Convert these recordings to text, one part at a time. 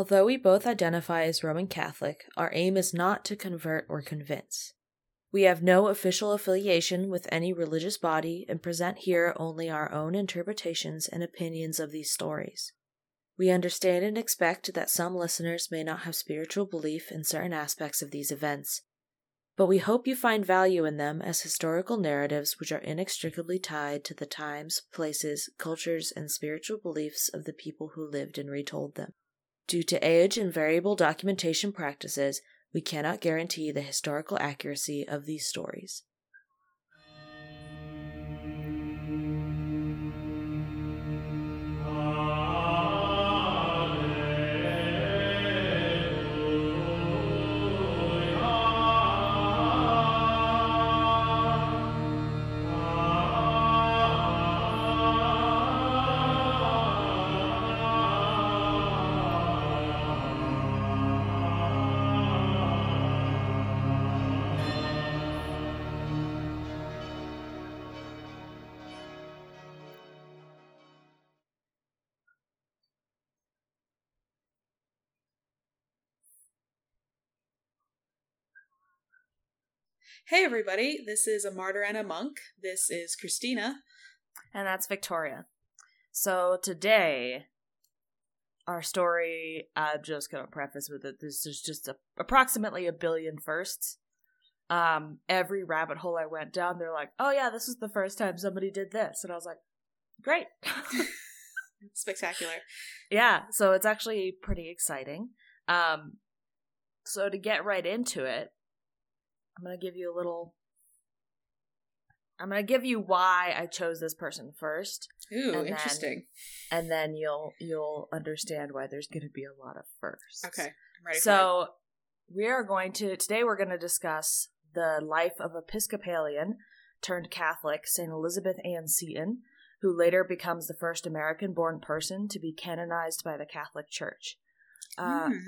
Although we both identify as Roman Catholic, our aim is not to convert or convince. We have no official affiliation with any religious body and present here only our own interpretations and opinions of these stories. We understand and expect that some listeners may not have spiritual belief in certain aspects of these events, but we hope you find value in them as historical narratives which are inextricably tied to the times, places, cultures, and spiritual beliefs of the people who lived and retold them. Due to age and variable documentation practices, we cannot guarantee the historical accuracy of these stories. Hey, everybody. This is A Martyr and a Monk. This is Christina. And that's Victoria. So today, our story, I'm just going to preface with it. This is just a, approximately a billion firsts. Um, every rabbit hole I went down, they're like, oh, yeah, this is the first time somebody did this. And I was like, great. Spectacular. Yeah, so it's actually pretty exciting. Um, so to get right into it, I'm going to give you a little I'm going to give you why I chose this person first. Ooh, and interesting. Then, and then you'll you'll understand why there's going to be a lot of firsts. Okay. So we are going to today we're going to discuss the life of Episcopalian turned Catholic St. Elizabeth Ann Seton, who later becomes the first American born person to be canonized by the Catholic Church. Uh, mm.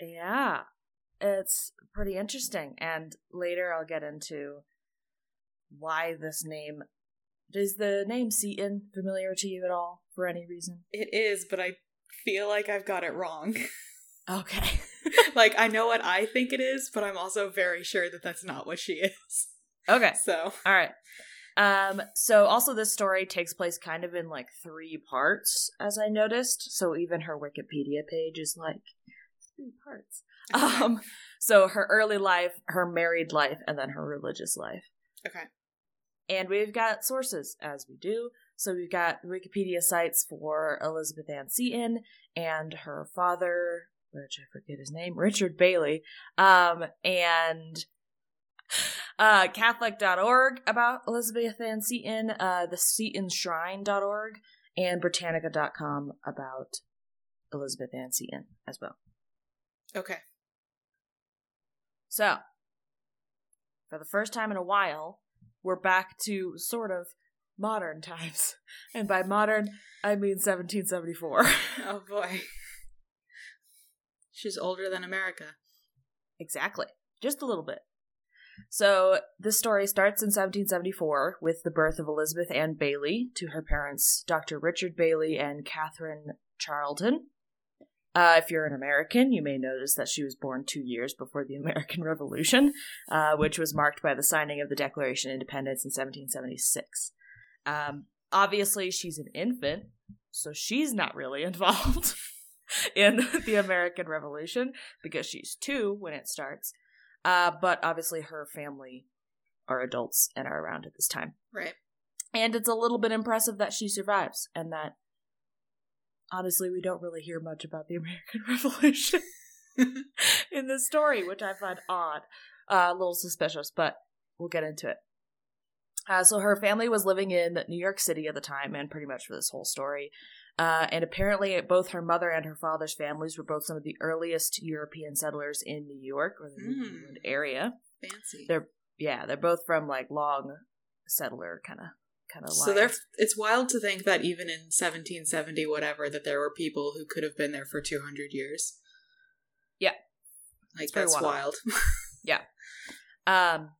Yeah it's pretty interesting. And later I'll get into why this name. Is the name Seton familiar to you at all for any reason? It is, but I feel like I've got it wrong. Okay. like, I know what I think it is, but I'm also very sure that that's not what she is. Okay. So. All right. Um, so also this story takes place kind of in like three parts, as I noticed. So even her Wikipedia page is like three parts. Um, so her early life, her married life, and then her religious life. Okay. And we've got sources, as we do. So we've got Wikipedia sites for Elizabeth Ann Seton and her father, which I forget his name, Richard Bayley, um, and uh, Catholic.org about Elizabeth Ann Seton, uh, the SetonShrine.org, and Britannica.com about Elizabeth Ann Seton as well. Okay. So, for the first time in a while, we're back to sort of modern times. And by modern, I mean 1774. oh boy. She's older than America. Exactly. Just a little bit. So, this story starts in 1774 with the birth of Elizabeth Ann Bayley to her parents, Dr. Richard Bayley and Catherine Charlton. Uh, if you're an American, you may notice that she was born two years before the American Revolution, uh, which was marked by the signing of the Declaration of Independence in 1776. Um, obviously, she's an infant, so she's not really involved in the American Revolution because she's two when it starts. Uh, but obviously, her family are adults and are around at this time. Right. And it's a little bit impressive that she survives and that honestly, we don't really hear much about the American Revolution in this story, which I find odd, uh, a little suspicious, but we'll get into it. Uh, so her family was living in New York City at the time, and pretty much for this whole story. Uh, and apparently, both her mother and her father's families were both some of the earliest European settlers in New York or the mm. New England area. Fancy. They're yeah, they're both from like long settler kind of kind of so there it's wild to think that even in 1770 whatever that there were people who could have been there for 200 years yeah like that's wild, wild. yeah um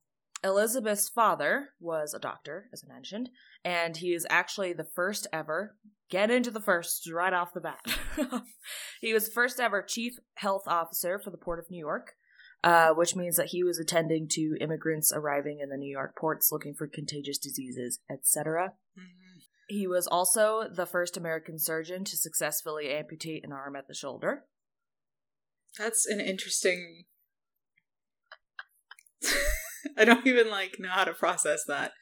Elizabeth's father was a doctor, as I mentioned, and he is actually the first ever. Get into the first right off the bat. he was the first ever chief health officer for the Port of New York, uh, which means that he was attending to immigrants arriving in the New York ports looking for contagious diseases, etc. Mhm. He was also the first American surgeon to successfully amputate an arm at the shoulder. That's an interesting. I don't even like know how to process that.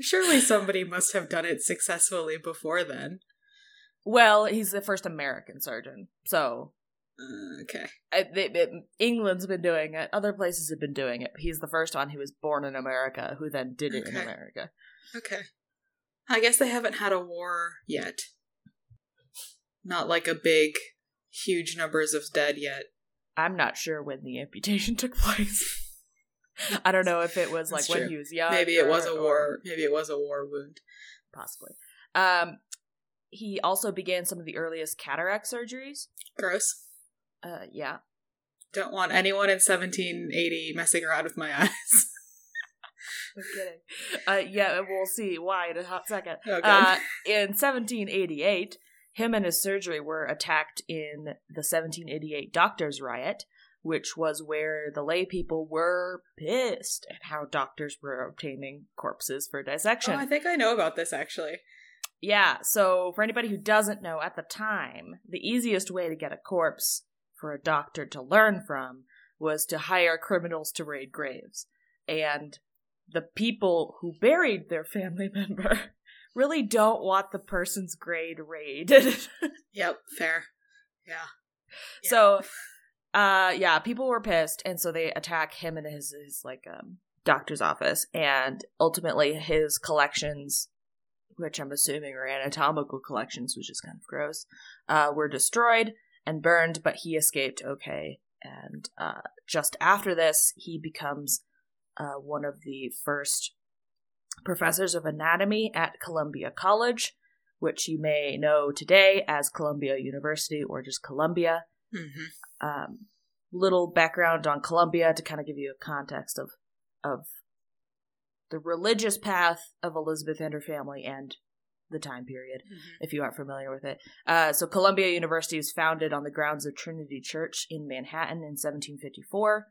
Surely somebody must have done it successfully before then. Well, he's the first American surgeon, so Uh, okay. I, they, they- England's been doing it. Other places have been doing it. He's the first one who was born in America, who then did it in America. Okay. I guess they haven't had a war yet. Not like a big, huge numbers of dead yet. I'm not sure when the amputation took place. I don't know if it was like That's when true. he was young. Maybe it was a or- war. Maybe it was a war wound. possibly. Um, he also began some of the earliest cataract surgeries. Gross. Uh, yeah, Don't want anyone in 1780 messing around with my eyes. I'm kidding. Uh, yeah, we'll see why in a hot second. Okay. Uh, in 1788, him and his surgery were attacked in the 1788 Doctors' Riot, which was where the lay people were pissed at how doctors were obtaining corpses for dissection. oh, I think I know about this actually. Yeah, so for anybody who doesn't know, at the time, the easiest way to get a corpse for a doctor to learn from was to hire criminals to raid graves. And the people who buried their family member really don't want the person's grave raided. Yep, fair. Yeah. Yeah. So, uh, yeah, people were pissed, and so they attack him and his his like um doctor's office, and ultimately his collections, which I'm assuming are anatomical collections, which is kind of gross, uh, were destroyed and burned, but he escaped okay. And uh, just after this, he becomes uh, one of the first professors of anatomy at Columbia College, which you may know today as Columbia University or just Columbia hmm um, little background on Columbia to kind of give you a context of of the religious path of Elizabeth and her family and the time period, if you aren't familiar with it. Uh, so, Columbia University was founded on the grounds of Trinity Church in Manhattan in 1754.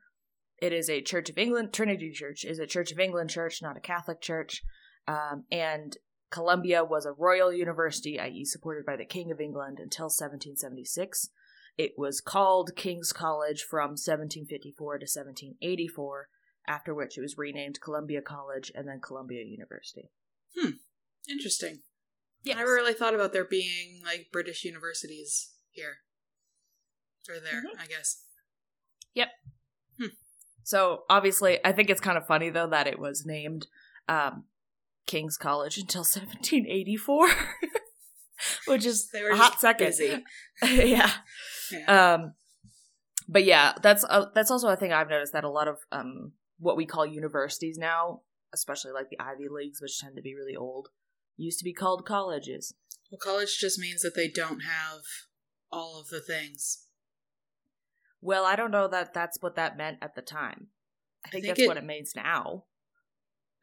It is a Church of England. Trinity Church is a Church of England church, not a Catholic church. Um, and Columbia was a royal university, i.e., supported by the King of England until 1776. It was called King's College from 1754 to 1784, after which it was renamed Columbia College and then Columbia University. Hmm. Interesting. I never really thought about there being like British universities here. Or there, Mhm. I guess. Yep. So obviously, I think it's kind of funny though that it was named um, King's College until 1784, which is They were a hot second. yeah. Yeah. Um, but yeah, that's uh, that's also a thing I've noticed that a lot of um what we call universities now, especially like the Ivy Leagues, which tend to be really old, used to be called colleges. well, college just means that they don't have all of the things. Well, I don't know that that's what that meant at the time. I think, think that's it- what it means now.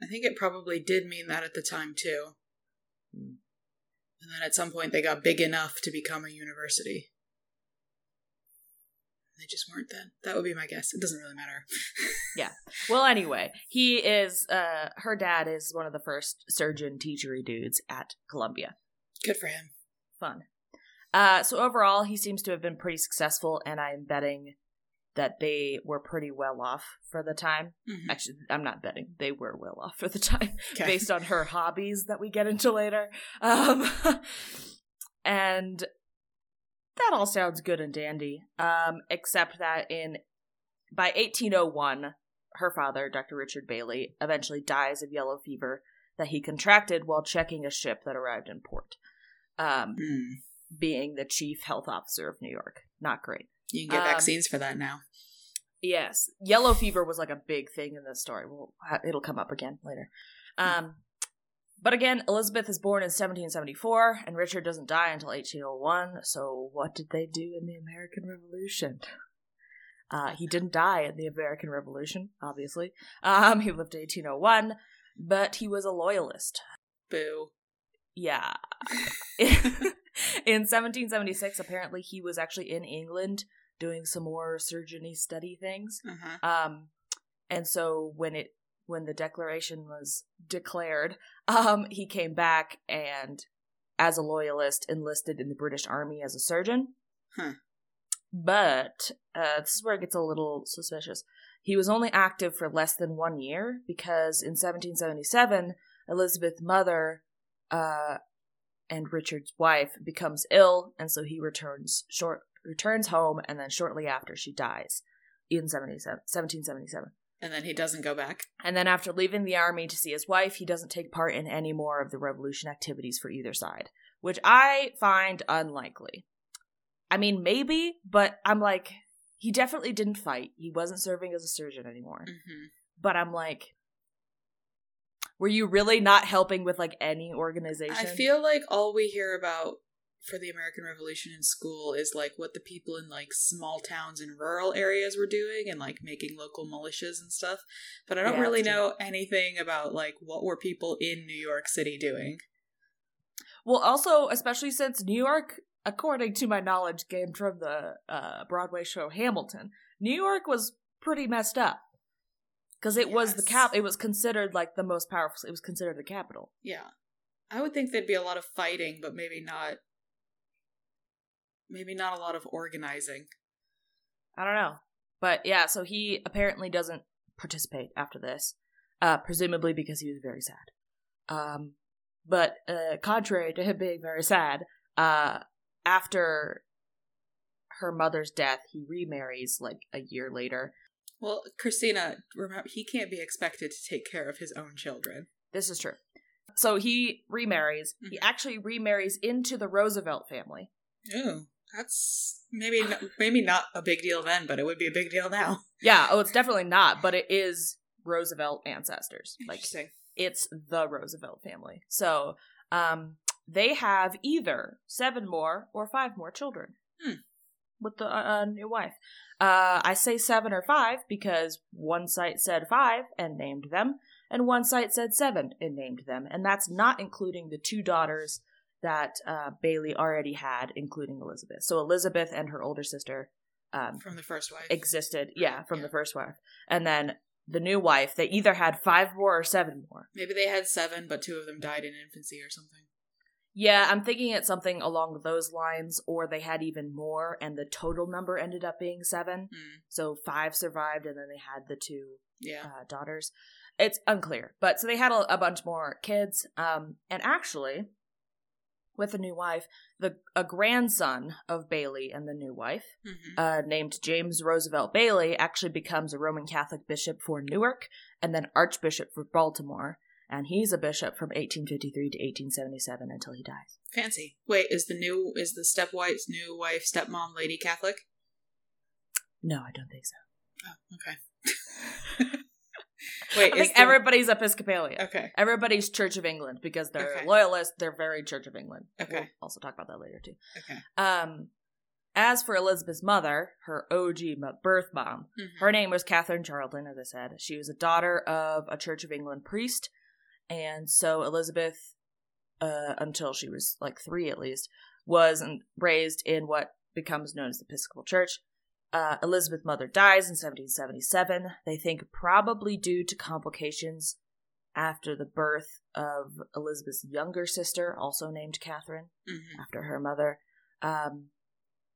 I think it probably did mean that at the time too. Hmm. And then at some point they got big enough to become a university. They just weren't then. That would be my guess. It doesn't really matter. Yeah. Well, anyway, he is. Uh, her dad is one of the first surgeon teachery dudes at Columbia. Good for him. Fun. Uh, so overall, he seems to have been pretty successful, and I'm betting that they were pretty well off for the time. Mhm. Actually, I'm not betting; they were well off for the time, Okay. based on her hobbies that we get into later. Um, and that all sounds good and dandy, um, except that in by 1801, her father, Dr. Richard Bayley, eventually dies of yellow fever that he contracted while checking a ship that arrived in port. Um, Hmm. being the chief health officer of New York, not great. You can get Um, vaccines for that now. Yes, yellow fever was like a big thing in this story. Well, it'll come up again later. Um, but again, Elizabeth is born in 1774, and Richard doesn't die until 1801. So, what did they do in the American Revolution? Uh, he didn't die in the American Revolution, obviously. Um, he lived to 1801, but he was a loyalist. Boo. Yeah. in 1776, apparently he was actually in England doing some more surgeony study things. Uh-huh. Um, and so when it when the declaration was declared, um, he came back and, as a loyalist, enlisted in the British Army as a surgeon. Huh. But uh, this is where it gets a little suspicious. He was only active for less than one year because in 1777, Elizabeth's mother uh, and Richard's wife becomes ill, and so he returns short returns home, and then shortly after she dies in 77, 1777. And then he doesn't go back. And then after leaving the army to see his wife, he doesn't take part in any more of the revolution activities for either side, which I find unlikely. I mean, maybe, but I'm like, he definitely didn't fight. He wasn't serving as a surgeon anymore. Mm-hmm. But I'm like, were you really not helping with like any organization? I feel like all we hear about for the American Revolution in school is like what the people in like small towns and rural areas were doing and like making local militias and stuff. But I don't Yeah, really know anything about like what were people in New York City doing. Well, also, especially since New York, according to my knowledge, came from the uh, Broadway show Hamilton. New York was pretty messed up because it was the cap. It was considered like the most powerful. It was considered the capital. Yeah. I would think there'd be a lot of fighting, but maybe not maybe not a lot of organizing. I don't know, but yeah. So he apparently doesn't participate after this, uh, presumably because he was very sad. Um, but uh, contrary to him being very sad, uh, after her mother's death, he remarries like a year later. Well, Christina, remember he can't be expected to take care of his own children. This is true. So he remarries. He Mhm. actually remarries into the Roosevelt family. Ooh, that's maybe maybe not a big deal then, but it would be a big deal now. Yeah, oh, it's definitely not, but it is Roosevelt ancestors. Like it's the Roosevelt family. So, um, they have either seven more or five more children Hmm. with the uh, uh, new wife. Uh, I say seven or five because one site said five and named them, and one site said seven and named them, and that's not including the two daughters that uh, Bayley already had, including Elizabeth. So Elizabeth and her older sister um, From the first wife. existed, yeah, from Yeah. the first wife, and then the new wife. They either had five more or seven more. maybe they had seven, but two of them died in infancy or something. Yeah, I'm thinking it's something along those lines, or they had even more, and the total number ended up being seven. Hmm. So five survived, and then they had the two Yeah. uh, daughters. It's unclear, but so they had a, a bunch more kids. Um, and actually, with the new wife, the a grandson of Bayley and the new wife, hmm uh, named James Roosevelt Bayley, actually becomes a Roman Catholic bishop for Newark, and then Archbishop for Baltimore. And he's a bishop from 1853 to 1877 until he dies. Fancy. Wait, is the new is the stepwife's new wife stepmom lady Catholic? No, I don't think so. Oh, okay. Wait, I is think the- everybody's Episcopalian. okay. Everybody's Church of England because they're Okay. loyalists. They're very Church of England. Okay. We'll also talk about that later too. Okay. Um, as for Elizabeth's mother, her OG birth mom, Mhm. her name was Catherine Charlton, as I said. She was a daughter of a Church of England priest, and so Elizabeth, uh, until she was like three at least, was raised in what becomes known as the Episcopal Church. Uh, Elizabeth's mother dies in 1777. They think probably due to complications after the birth of Elizabeth's younger sister, also named Catherine Mhm. after her mother. Um,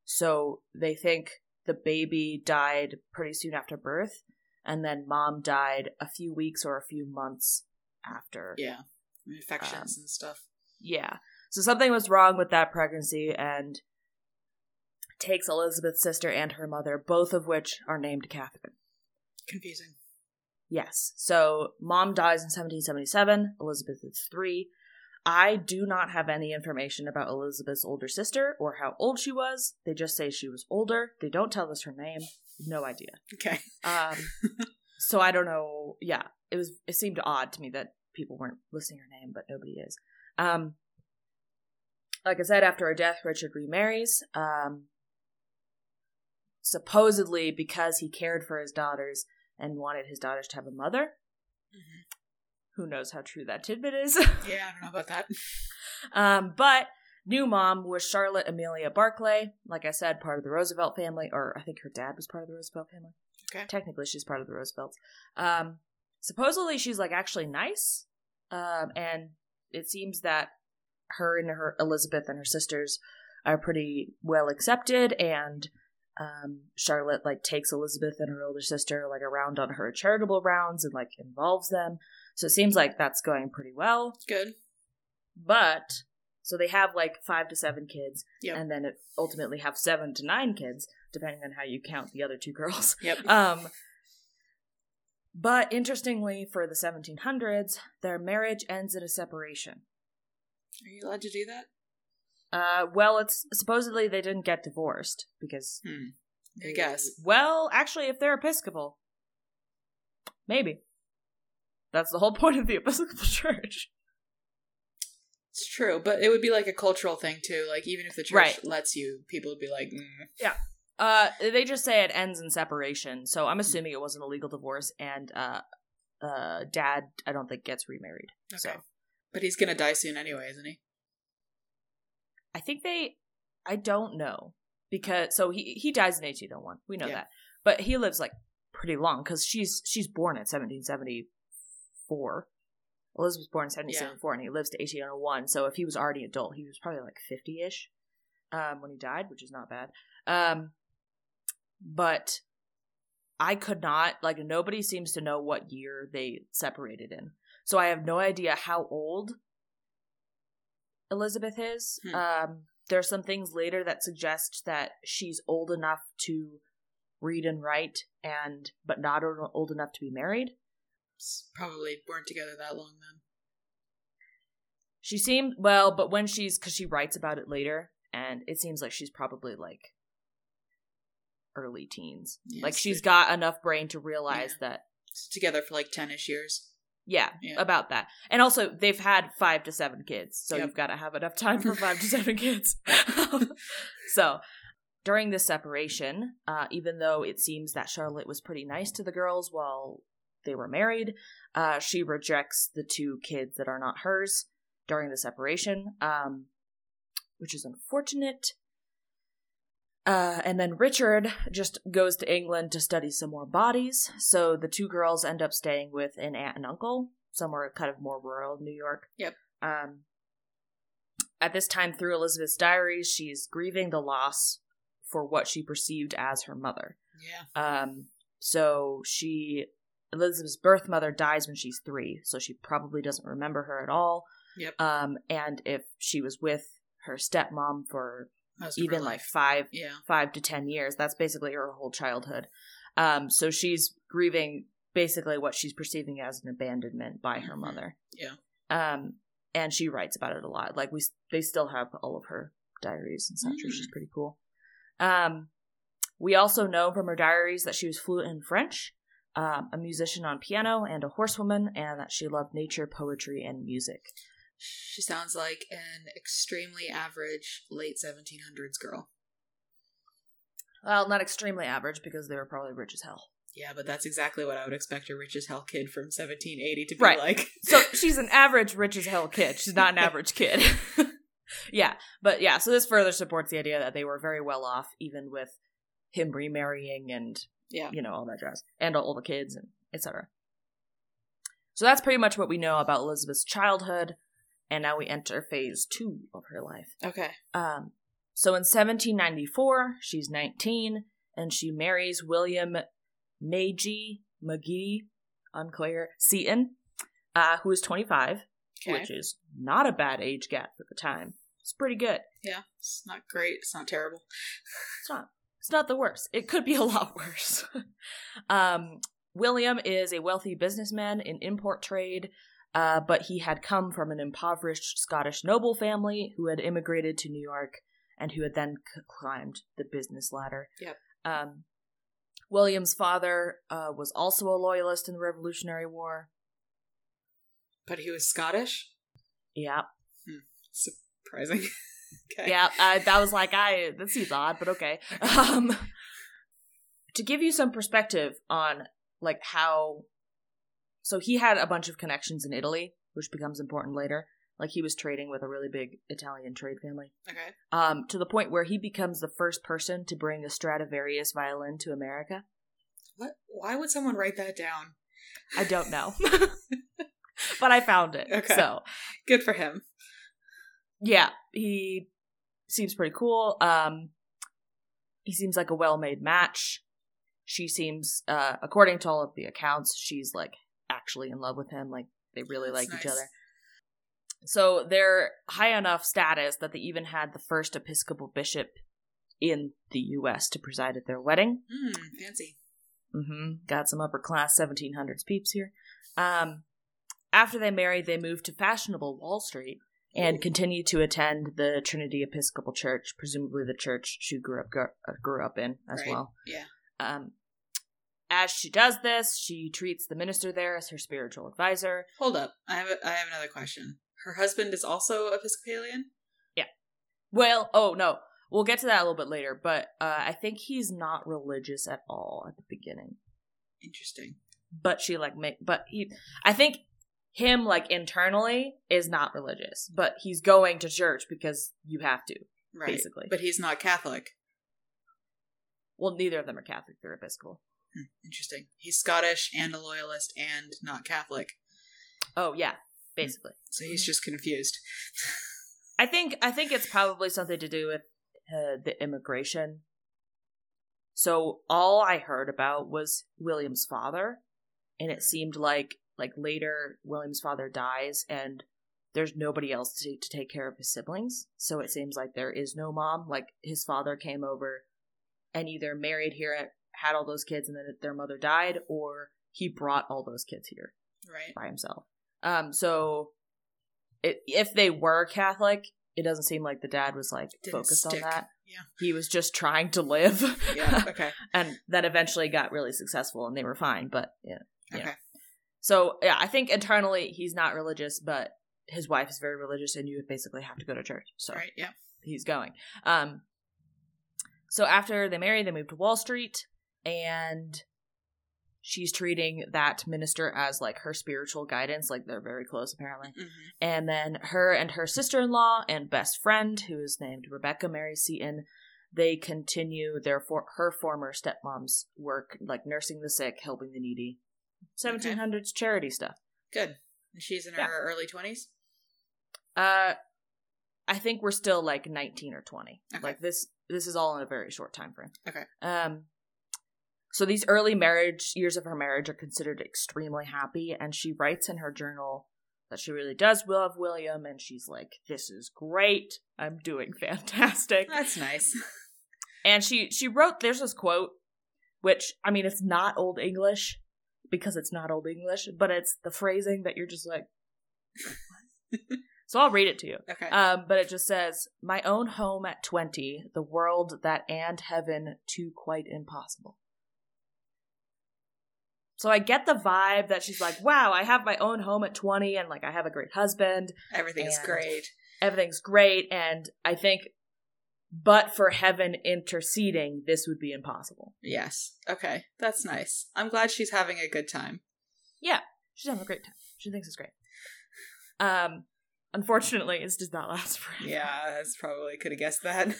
so they think the baby died pretty soon after birth, and then mom died a few weeks or a few months after. Yeah. Infections Um, and stuff. Yeah. So something was wrong with that pregnancy and takes Elizabeth's sister and her mother, both of which are named Catherine. Confusing. Yes. So mom dies in 1777. Elizabeth is three. I do not have any information about Elizabeth's older sister or how old she was. They just say she was older. They don't tell us her name. No idea. Okay. Um, so I don't know. Yeah, it was. It seemed odd to me that people weren't listing her name, but nobody is. Um, like I said, after her death, Richard remarries. Um, supposedly because he cared for his daughters and wanted his daughters to have a mother. Mhm. Who knows how true that tidbit is? Yeah, I don't know about that. um, but new mom was Charlotte Amelia Barclay. Like I said, part of the Roosevelt family, or I think her dad was part of the Roosevelt family. Okay. Technically, she's part of the Roosevelts. Um, supposedly, she's like actually nice. Um, and it seems that her and her Elizabeth and her sisters are pretty well accepted and um, Charlotte like takes Elizabeth and her older sister like around on her charitable rounds and like involves them. So it seems like that's going pretty well. Good. But so they have like five to seven kids, Yep. and then it ultimately have seven to nine kids, depending on how you count the other two girls. Yep. Um, but interestingly, for the 1700s, their marriage ends in a separation. Are you allowed to do that? Uh, well, it's supposedly they didn't get divorced because Hmm. I guess. Well, actually, if they're Episcopal, maybe. That's the whole point of the Episcopal Church. It's true, but it would be like a cultural thing too. Like even if the church Right. lets you, people would be like, mm. Uh, they just say it ends in separation, so I'm assuming it wasn't a legal divorce, and uh, uh, dad, I don't think gets remarried. okay. So But he's gonna die soon anyway, isn't he? I think they, I don't know because so he he dies in 1801. We know Yeah. that, but he lives like pretty long because she's she's born in 1774. Elizabeth was born in 1774, and he lives to 1801. So if he was already adult, he was probably like 50 ish um, when he died, which is not bad. Um, but I could not like nobody seems to know what year they separated in, so I have no idea how old Elizabeth is. Hmm. Um, there are some things later that suggest that she's old enough to read and write, and but not old enough to be married. Probably weren't together that long then. She seemed well, but when she's because she writes about it later, and it seems like she's probably like early teens. Yeah, like she's got enough brain to realize that Together for like ten ish years. Yeah, Yeah. about that. And also they've had five to seven kids, so Yep. you've got to have enough time for five to seven kids. so during this separation, uh, even though it seems that Charlotte was pretty nice to the girls while they were married, uh, she rejects the two kids that are not hers during the separation, um, which is unfortunate. Uh, and then Richard just goes to England to study some more bodies. So the two girls end up staying with an aunt and uncle, somewhere kind of more rural New York. Yep. Um, at this time, through Elizabeth's diaries, she's grieving the loss for what she perceived as her mother. Yeah. Um, so she, Elizabeth's birth mother dies when she's three, so she probably doesn't remember her at all. Yep. Um, and if she was with her stepmom for Most even like five Yeah. five to ten years. That's basically her whole childhood. Um, so she's grieving basically what she's perceiving as an abandonment by her Mhm. mother. Yeah. Um, and she writes about it a lot. Like we, they still have all of her diaries and such, which is Mm. pretty cool. Um, we also know from her diaries that she was fluent in French, um, a musician on piano, and a horsewoman, and that she loved nature, poetry, and music. She sounds like an extremely average late 1700s girl. Well, not extremely average because they were probably rich as hell. Yeah, but that's exactly what I would expect a rich as hell kid from 1780 to be Right. like. So she's an average rich as hell kid. She's not an average kid. yeah, but yeah, so this further supports the idea that they were very well off, even with him remarrying and Yeah. you know all that jazz, and all the kids and etc. So that's pretty much what we know about Elizabeth's childhood, and now we enter phase two of her life. Okay. Um, so in 1794, she's 19, and she marries William Nagy McGee, unclear, Seton, uh, who is 25, Okay. which is not a bad age gap at the time. It's pretty good. Yeah. It's not great. It's not terrible. It's not. It's not the worst. It could be a lot worse. um, William is a wealthy businessman in import trade, uh, but he had come from an impoverished Scottish noble family who had immigrated to New York and who had then c- climbed the business ladder. Yep. Um, William's father uh, was also a loyalist in the Revolutionary War. But he was Scottish? Yeah, Surprising. okay. yeah. Uh, that was like I. That seems odd, but okay. Um, to give you some perspective on like how so he had a bunch of connections in Italy, which becomes important later. Like he was trading with a really big Italian trade family. Okay. Um, to the point where he becomes the first person to bring a Stradivarius violin to America. What? Why would someone write that down? I don't know. but I found it. Okay. So Good for him. yeah, he seems pretty cool. Um, he seems like a well-made match. She seems, uh, according to all of the accounts, she's like actually in love with him. Like they really That's like each other. So they're high enough status that they even had the first Episcopal bishop in the U.S. to preside at their wedding. Hmm, fancy. Mm-hmm. Got some upper class 1700s peeps here. Um, after they married, they moved to fashionable Wall Street and continued to attend the Trinity Episcopal Church, presumably the church she grew up uh, grew up in as Right. well. Yeah. Um, as she does this, she treats the minister there as her spiritual advisor. Hold up. I have a, I have another question. Her husband is also Episcopalian? Yeah. Well, oh no, we'll get to that a little bit later, but uh, I think he's not religious at all at the beginning. Interesting. but she like make but he i think him like internally is not religious but he's going to church because you have to Right. Basically. But he's not Catholic. well neither of them are catholic they're episcopal interesting. He's Scottish and a loyalist and not Catholic. oh yeah basically So he's just confused. i think i think it's probably something to do with uh, the immigration so all i heard about was william's father and it seemed like like later william's father dies and there's nobody else to, to take care of his siblings so it seems like there is no mom like his father came over and either married here had all those kids and then their mother died or he brought all those kids here Right. by himself um so it, if they were catholic it doesn't seem like the dad was like Didn't focused stick. on that Yeah. he was just trying to live Yeah. Okay. and that eventually got really successful and they were fine but yeah Yeah. Okay. so yeah i think internally he's not religious but his wife is very religious and you would basically have to go to church so Right. Yeah. he's going um so after they marry they move to wall street and she's treating that minister as like her spiritual guidance like they're very close apparently hmm and then her and her sister-in-law and best friend who is named rebecca mary seton they continue their for- her former stepmom's work like nursing the sick helping the needy 1700s charity stuff Good. And she's in her Yeah. early 20s? uh i think we're still like 19 or 20 Okay. like this this is all in a very short time frame Okay. um so these early marriage years of her marriage are considered extremely happy and she writes in her journal that she really does love william and she's like this is great i'm doing fantastic That's nice. and she she wrote there's this quote which i mean it's not old english because it's not old english but it's the phrasing that you're just like so i'll read it to you Okay. um, but it just says, "My own home at twenty, the world that and heaven too quite impossible." So I get the vibe that she's like, "Wow, I have my own home at twenty, and like I have a great husband, Everything's great. everything's great, and I think, but for heaven interceding, this would be impossible." Yes. Okay. That's nice. I'm glad she's having a good time. Yeah. She's having a great time. She thinks it's great. Um, unfortunately, this does not last forever. Yeah, that's probably could have guessed that.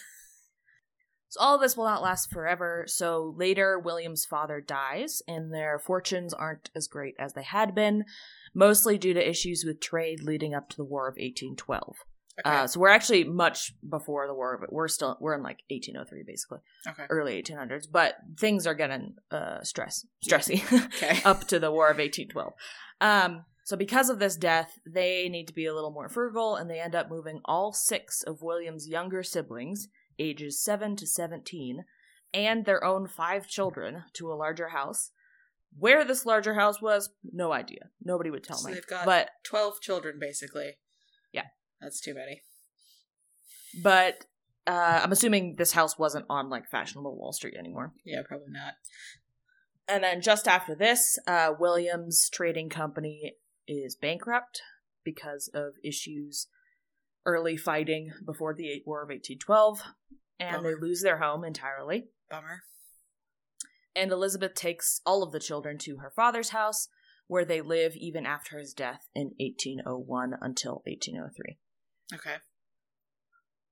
So all of this will not last forever. So later, William's father dies, and their fortunes aren't as great as they had been, mostly due to issues with trade leading up to the War of 1812. Okay. Uh, so we're actually much before the war, but we're still we're in like 1803 basically, okay. early 1800s. But things are getting uh, stress stressy Okay. up to the War of 1812. Um, so because of this death, they need to be a little more frugal, and they end up moving all six of William's younger siblings, ages 7 to 17, and their own five children to a larger house. Where this larger house was, no idea. Nobody would tell So me. they've got- but 12 children, basically. Yeah. That's too many. but uh, I'm assuming this house wasn't on like fashionable Wall Street anymore. Yeah, probably not. And then just after this, uh, Williams Trading Company is bankrupt because of issues early fighting before the War of 1812, and they lose their home entirely. Bummer. and Elizabeth takes all of the children to her father's house, where they live even after his death in 1801 until 1803. Okay.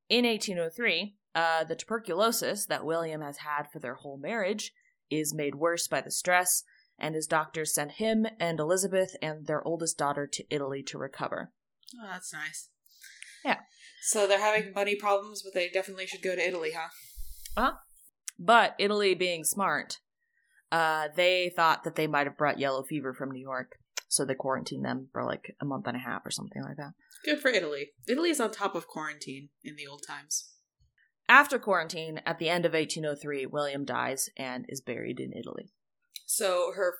In 1803, uh, the tuberculosis that William has had for their whole marriage is made worse by the stress, and his doctors send him and Elizabeth and their oldest daughter to Italy to recover. Oh, that's nice. Yeah. So they're having money problems, but they definitely should go to Italy, huh? Uh-huh. But Italy being smart, uh, they thought that they might have brought yellow fever from New York, so they quarantined them for like a month and a half or something like that. Good for Italy. Italy is on top of quarantine in the old times. After quarantine, at the end of 1803, William dies and is buried in Italy. So her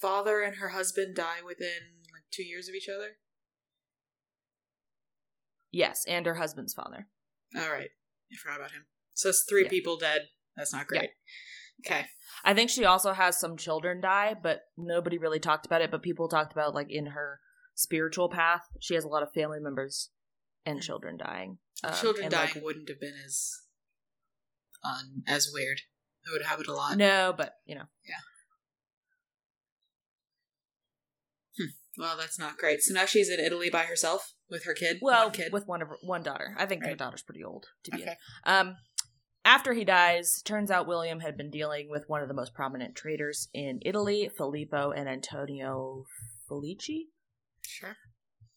father and her husband die within like two years of each other. Yes, and her husband's father. All right, I forgot about him. So it's three Yeah. people dead. That's not great. Okay. I think she also has some children die, but nobody really talked about it. But people talked about like in her spiritual path, she has a lot of family members and children dying. Um, Children dying like, wouldn't have been as um, as weird. It would happen a lot. no, but you know, Well, that's not great. So now she's in Italy by herself with her kid. well, One kid. with one of her, one daughter. I think her Right. daughter's pretty old to be. okay. Um, after he dies, turns out William had been dealing with one of the most prominent traders in Italy, Filippo and Antonio Filicchi, Sure.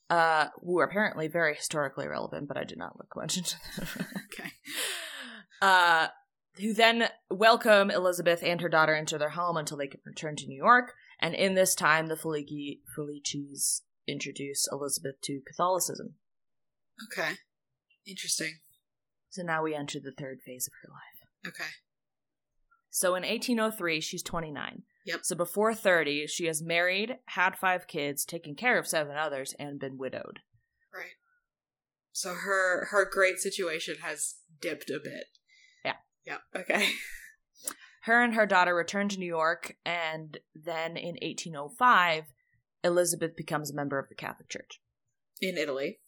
uh, who are apparently very historically relevant, but I did not look much into them. Okay. uh, who then welcome Elizabeth and her daughter into their home until they can return to New York. And in this time, the Filicchi, Filicchis introduce Elizabeth to Catholicism. Okay. Interesting. So now we enter the third phase of her life. Okay. So in 1803, she's 29. Yep. So before 30, she has married, had five kids, taken care of seven others, and been widowed. Right. So her her great situation has dipped a bit. Yeah. Yeah. Okay. Her and her daughter return to New York, and then in 1805, Elizabeth becomes a member of the Catholic Church In Italy.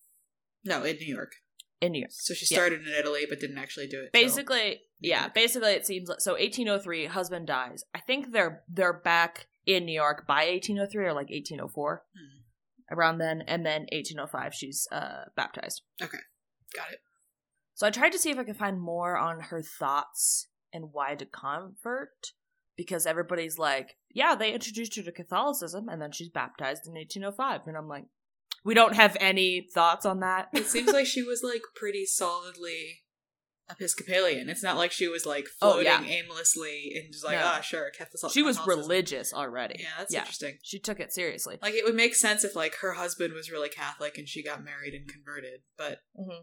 No, in New York. in New York. So she Yeah. started in Italy but didn't actually do it. Basically, yeah, basically it seems like so 1803 husband dies. I think they're they're back in New York by 1803 or like 1804. Hmm. Around then and then 1805 she's uh baptized. Okay. Got it. So I tried to see if I could find more on her thoughts and why to convert because everybody's like, yeah, they introduced her to Catholicism and then she's baptized in 1805 and I'm like, we don't have any thoughts on that. It seems like she was like pretty solidly Episcopalian. It's not like she was like Oh, floating yeah. aimlessly and just like, No. ah, sure, Catholic. she was religious already. Yeah, that's Yeah. interesting. She took it seriously. Like it would make sense if like her husband was really Catholic and she got married and converted, but Mm-hmm.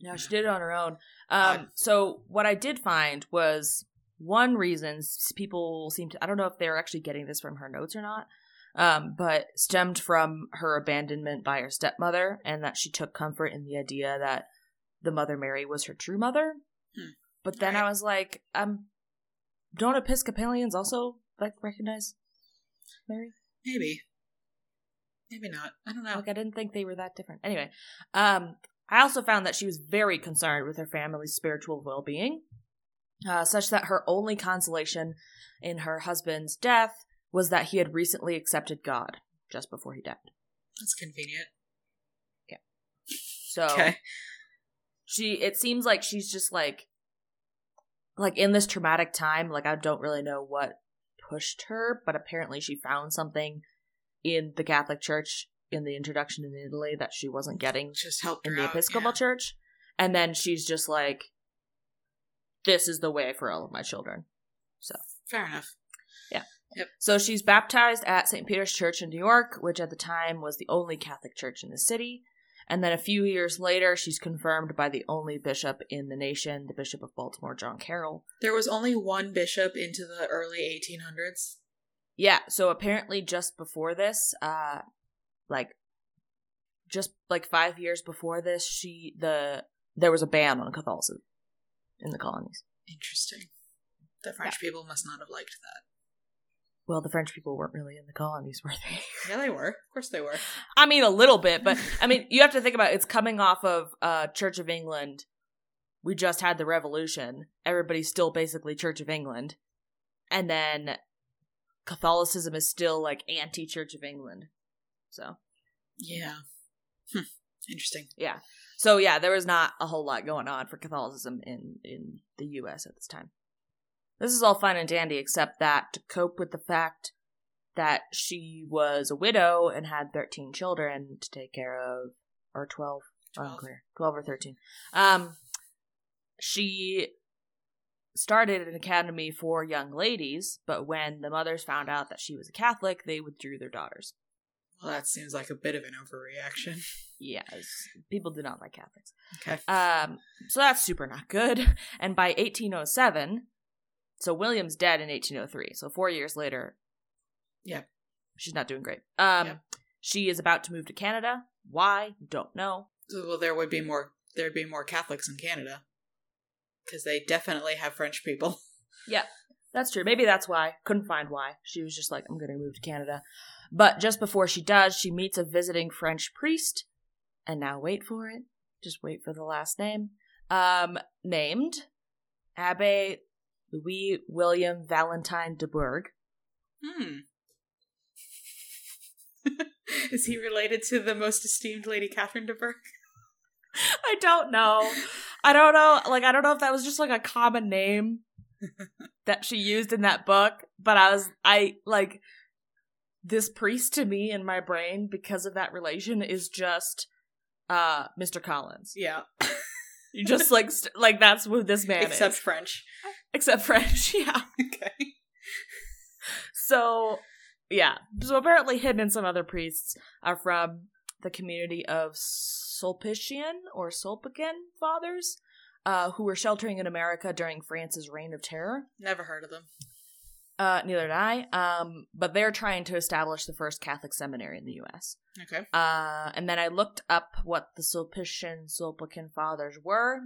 No, she did it on her own. Um, so what I did find was one reason people seem to I don't know if they're actually getting this from her notes or not, um, but stemmed from her abandonment by her stepmother and that she took comfort in the idea that the Mother Mary was her true mother. Hmm. But then I was like, um, don't Episcopalians also like recognize Mary? maybe. Maybe not. I don't know. Like I didn't think they were that different. Anyway, um, I also found that she was very concerned with her family's spiritual well-being, uh, such that her only consolation in her husband's death was that he had recently accepted God just before he died. That's convenient. Yeah. So Okay. she, it seems like she's just like, like in this traumatic time. Like I don't really know what pushed her, but apparently she found something in the Catholic Church in the introduction in Italy that she wasn't getting Just helped in the out, Episcopal yeah. Church. And then she's just like, this is the way for all of my children. So fair enough. Yeah. Yep. So she's baptized at St. Peter's Church in New York, which at the time was the only Catholic church in the city. And then a few years later, she's confirmed by the only bishop in the nation, the Bishop of Baltimore, John Carroll. There was only one bishop into the early 1800s. Yeah, so apparently just before this, uh like just like 5 years before this, she the there was a ban on Catholicism in the colonies. Interesting. The French people must not have liked that. Well, the French people weren't really in the colonies, were they? Yeah, they were. Of course they were. I mean, a little bit, but I mean, you have to think about it. it's coming off of uh, Church of England. We just had the revolution. Everybody's still basically Church of England. and then Catholicism is still like anti Church of England. So Yeah. Hmm. Interesting. yeah, so yeah, there was not a whole lot going on for Catholicism in in the U.S. at this time. This is all fine and dandy, except that to cope with the fact that she was a widow and had thirteen children to take care of, or twelve, unclear, twelve or thirteen. Um, she started an academy for young ladies, but when the mothers found out that she was a Catholic, they withdrew their daughters. Well, that seems like a bit of an overreaction. Yes, people do not like Catholics. Okay. Um, so that's super not good. And by 1807, so William's dead in 1803. So four years later, Yeah. she's not doing great. Um, Yeah. she is about to move to Canada. Why? Don't know. Well, there would be more. There'd be more Catholics in Canada because they definitely have French people. Yeah, that's true. Maybe that's why. Couldn't find why. She was just like, I'm going to move to Canada. But just before she does, she meets a visiting French priest. And now wait for it. Just wait for the last name. Um, named Abbe Louis William Valentine de Bourg. Hmm. Is he related to the most esteemed Lady Catherine de Bourgh? I don't know. I don't know. Like, I don't know if that was just like a common name that she used in that book, but I was, I like, this priest to me in my brain because of that relation is just uh Mr. Collins. Yeah. You just like st- like that's who this man Except is. French. Except French, yeah. Okay. So yeah. So apparently him and some other priests are from the community of Sulpician or Sulpican fathers, uh, who were sheltering in America during France's reign of terror. Never heard of them. Uh, neither did I. Um, but they're trying to establish the first Catholic seminary in the U.S. Okay. Uh, and then I looked up what the Sulpician Sulpican fathers were.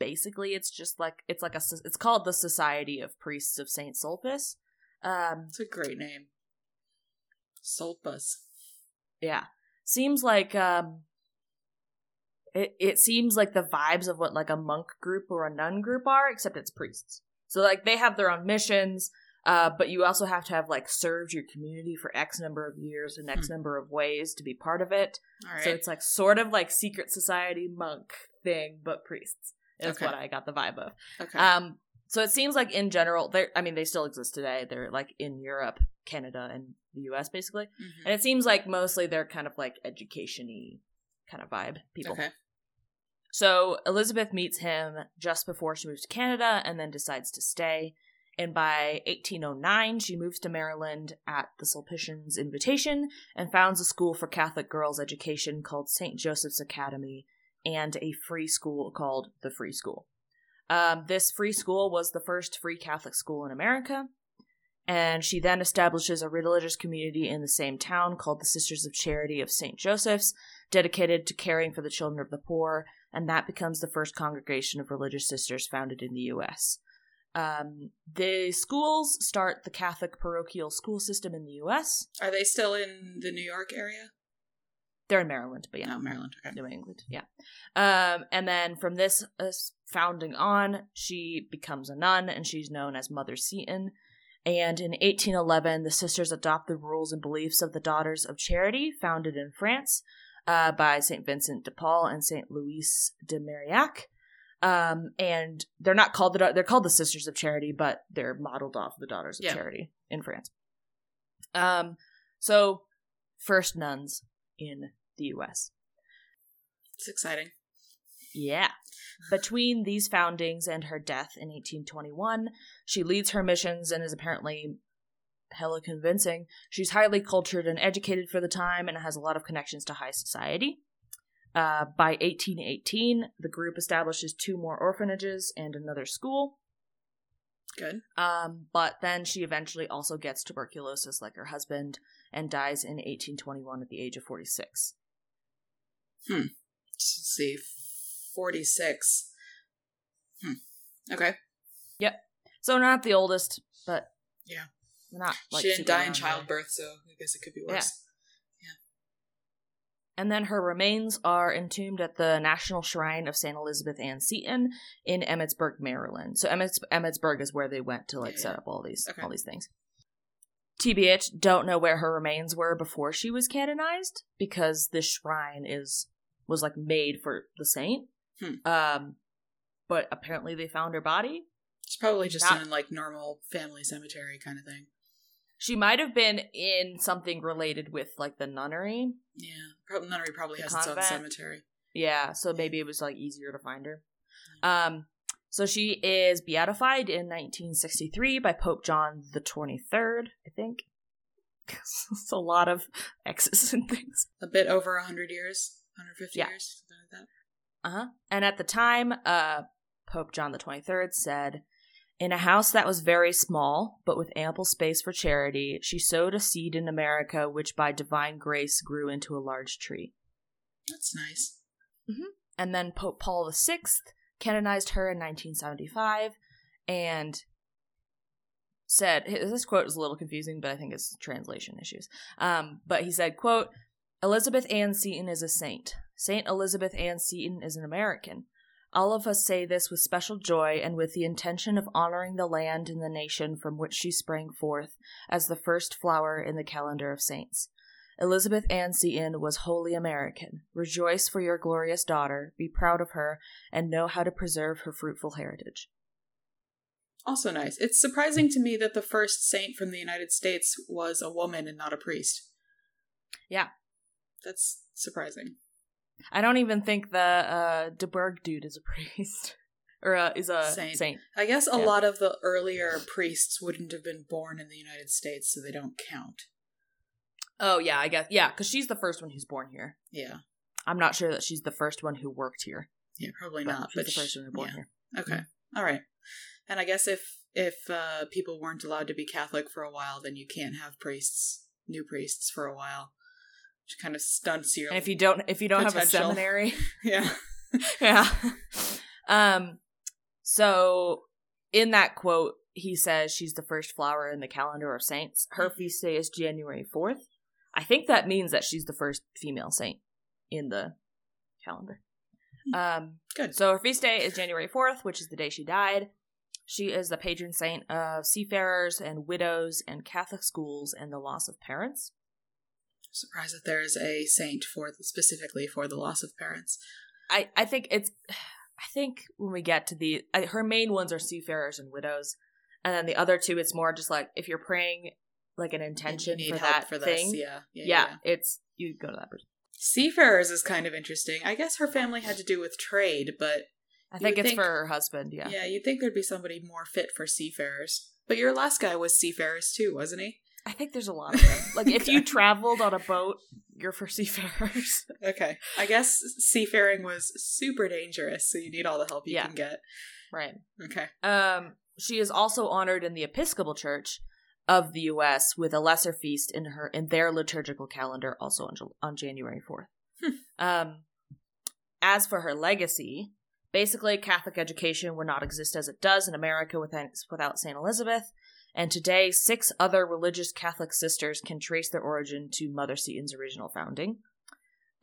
Basically, it's just like it's like a it's called the Society of Priests of Saint Sulpice. Um, It's a great name. Sulpus. yeah, seems like um, it it seems like the vibes of what like a monk group or a nun group are, except it's priests. So like they have their own missions, uh, but you also have to have like served your community for X number of years and X number of ways to be part of it. Right. So it's like sort of like secret society monk thing, but priests. Is Okay. what I got the vibe of. okay. Um, so it seems like in general, they I mean, they still exist today. They're like in Europe, Canada, and the U.S. basically, Mhm. and it seems like mostly they're kind of like education-y kind of vibe people. Okay. So Elizabeth meets him just before she moves to Canada and then decides to stay. And by 1809, she moves to Maryland at the Sulpicians' invitation and founds a school for Catholic girls' education called St. Joseph's Academy and a free school called the Free School. Um, this free school was the first free Catholic school in America. And she then establishes a religious community in the same town called the Sisters of Charity of St. Joseph's, dedicated to caring for the children of the poor and that becomes the first congregation of religious sisters founded in the U.S. Um, the schools start the Catholic parochial school system in the U.S. Are they still in the New York area? They're in Maryland, but yeah, No, Maryland. Okay. New England, yeah. Um, and then from this uh, founding on, she becomes a nun, and she's known as Mother Seton. And in 1811, the sisters adopt the rules and beliefs of the Daughters of Charity, founded in France uh, by Saint Vincent de Paul and Saint Louis de Marillac. Um, and they're not called the they're called the Sisters of Charity, but they're modeled off the Daughters of Yeah. Charity in France. Um, so first nuns in the U.S. It's exciting. Yeah. Between these foundings and her death in 1821, she leads her missions and is apparently hella convincing. She's highly cultured and educated for the time and has a lot of connections to high society. Uh, by 1818, the group establishes two more orphanages and another school. Good. Um, but then she eventually also gets tuberculosis like her husband and dies in 1821 at the age of 46. Let's see. 46. Hmm. Okay. Yep. So not the oldest, but Yeah. Not like she didn't die in childbirth, so I guess it could be worse. Yeah. And then her remains are entombed at the National Shrine of St. Elizabeth Ann Seton in Emmitsburg, Maryland. So Emmits- Emmitsburg is where they went to like Yeah, set up all these Okay. all these things. TBH don't know where her remains were before she was canonized because this shrine is was like made for the saint. Hmm. Um but apparently they found her body. It's probably just Not- in like normal family cemetery kind of thing. She might have been in something related with like the nunnery. Yeah, probably nunnery probably The has its own cemetery. Yeah, so maybe it was like easier to find her. Um, so she is beatified in 1963 by Pope John the 23rd, I think. it's a lot of X's and things. A bit over hundred years, hundred fifty Yeah. years, something like that. Uh huh. And at the time, uh, Pope John the 23rd said, "In a house that was very small, but with ample space for charity, she sowed a seed in America, which by divine grace grew into a large tree." That's nice. Mm-hmm. And then Pope Paul VI canonized her in 1975 and said this quote is a little confusing, but I think it's translation issues. Um, but he said, quote, Elizabeth Ann Seton is a saint. Saint Elizabeth Ann Seton is an American. All of us say this with special joy and with the intention of honoring the land and the nation from which she sprang forth as the first flower in the calendar of saints. Elizabeth Ann Seton was wholly American. Rejoice for your glorious daughter, be proud of her, and know how to preserve her fruitful heritage. Also nice. It's surprising to me that the first saint from the United States was a woman and not a priest. Yeah. That's surprising. I don't even think the uh, De Burgh dude is a priest. or uh, is a Saint. saint. I guess a Yeah. lot of the earlier priests wouldn't have been born in the United States, so they don't count. Oh, yeah, I guess. Yeah, because she's the first one who's born here. Yeah. I'm not sure that she's the first one who worked here. Yeah, probably but not. she's But the first one who born yeah. here. Okay. All right. And I guess if if uh, people weren't allowed to be Catholic for a while, then you can't have priests, new priests, for a while, which kind of stunts your. And if you don't, if you don't have a seminary, yeah. yeah. Um. So in that quote, he says she's the first flower in the calendar of saints. Her Mhm. feast day is January fourth. I think that means that she's the first female saint in the calendar. Um. Good. So her feast day is January fourth, which is the day she died. She is the patron saint of seafarers and widows and Catholic schools and the loss of parents. Surprised that there is a saint for specifically for the loss of parents. I I think it's I think when we get to the I, her main ones are seafarers and widows, and then the other two it's more just like if you're praying like an intention for that for this. thing. Yeah. Yeah, Yeah, yeah. it's you go to that person. Seafarers is kind of interesting. I guess her family had to do with trade, but I think it's think- for her husband. Yeah. yeah. you'd think there'd be somebody more fit for seafarers. But your last guy was seafarers too, wasn't he? I think there's a lot of them. Like if you traveled on a boat, you're for seafarers. Okay. I guess seafaring was super dangerous, so you need all the help you Yeah. can get. right. Okay. Um, she is also honored in the Episcopal Church of the U.S. with a lesser feast in her in their liturgical calendar, also on, on January fourth. Hmm. Um, as for her legacy, basically Catholic education would not exist as it does in America without without Saint Elizabeth. And today, six other religious Catholic sisters can trace their origin to Mother Seton's original founding.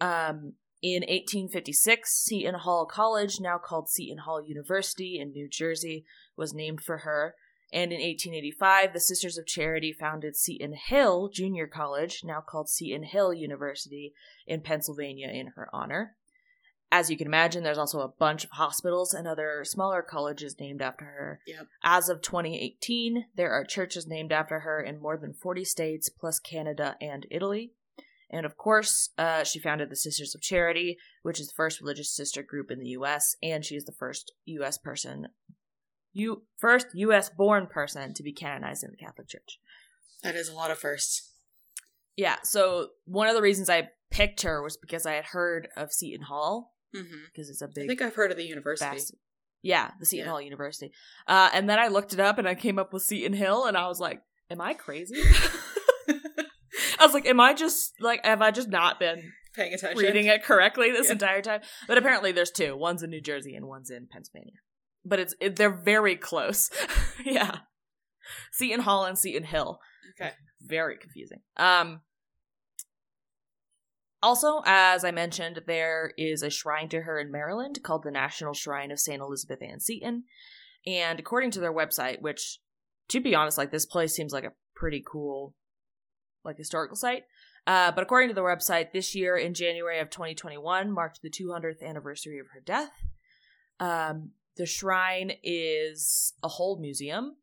Um, in 1856, Seton Hall College, now called Seton Hall University in New Jersey, was named for her. And in 1885, the Sisters of Charity founded Seton Hill Junior College, now called Seton Hill University in Pennsylvania, in her honor. As you can imagine, there's also a bunch of hospitals and other smaller colleges named after her. Yep. As of 2018, there are churches named after her in more than 40 states, plus Canada and Italy. And of course, uh, she founded the Sisters of Charity, which is the first religious sister group in the U.S., and she is the first U.S. person, you first U.S. born person to be canonized in the Catholic Church. That is a lot of firsts. Yeah, so one of the reasons I picked her was because I had heard of Seton Hall Mm-hmm. because it's a big I think I've heard of the university. Yeah, the Seton Yeah. Hall University. Uh, and then I looked it up and I came up with Seton Hill and I was like, am I crazy? I was like, am I just like have I just not been Paying attention. reading it correctly this Yeah. entire time? But apparently there's two. One's in New Jersey and one's in Pennsylvania. But it's it, they're very close. yeah. Seton Hall and Seton Hill. Okay. Very confusing. Um Also, as I mentioned, there is a shrine to her in Maryland called the National Shrine of St. Elizabeth Ann Seton. And according to their website, which, to be honest, like this place seems like a pretty cool, like historical site. Uh, but according to the website, this year in January of 2021 marked the 200th anniversary of her death. Um, the shrine is a whole museum,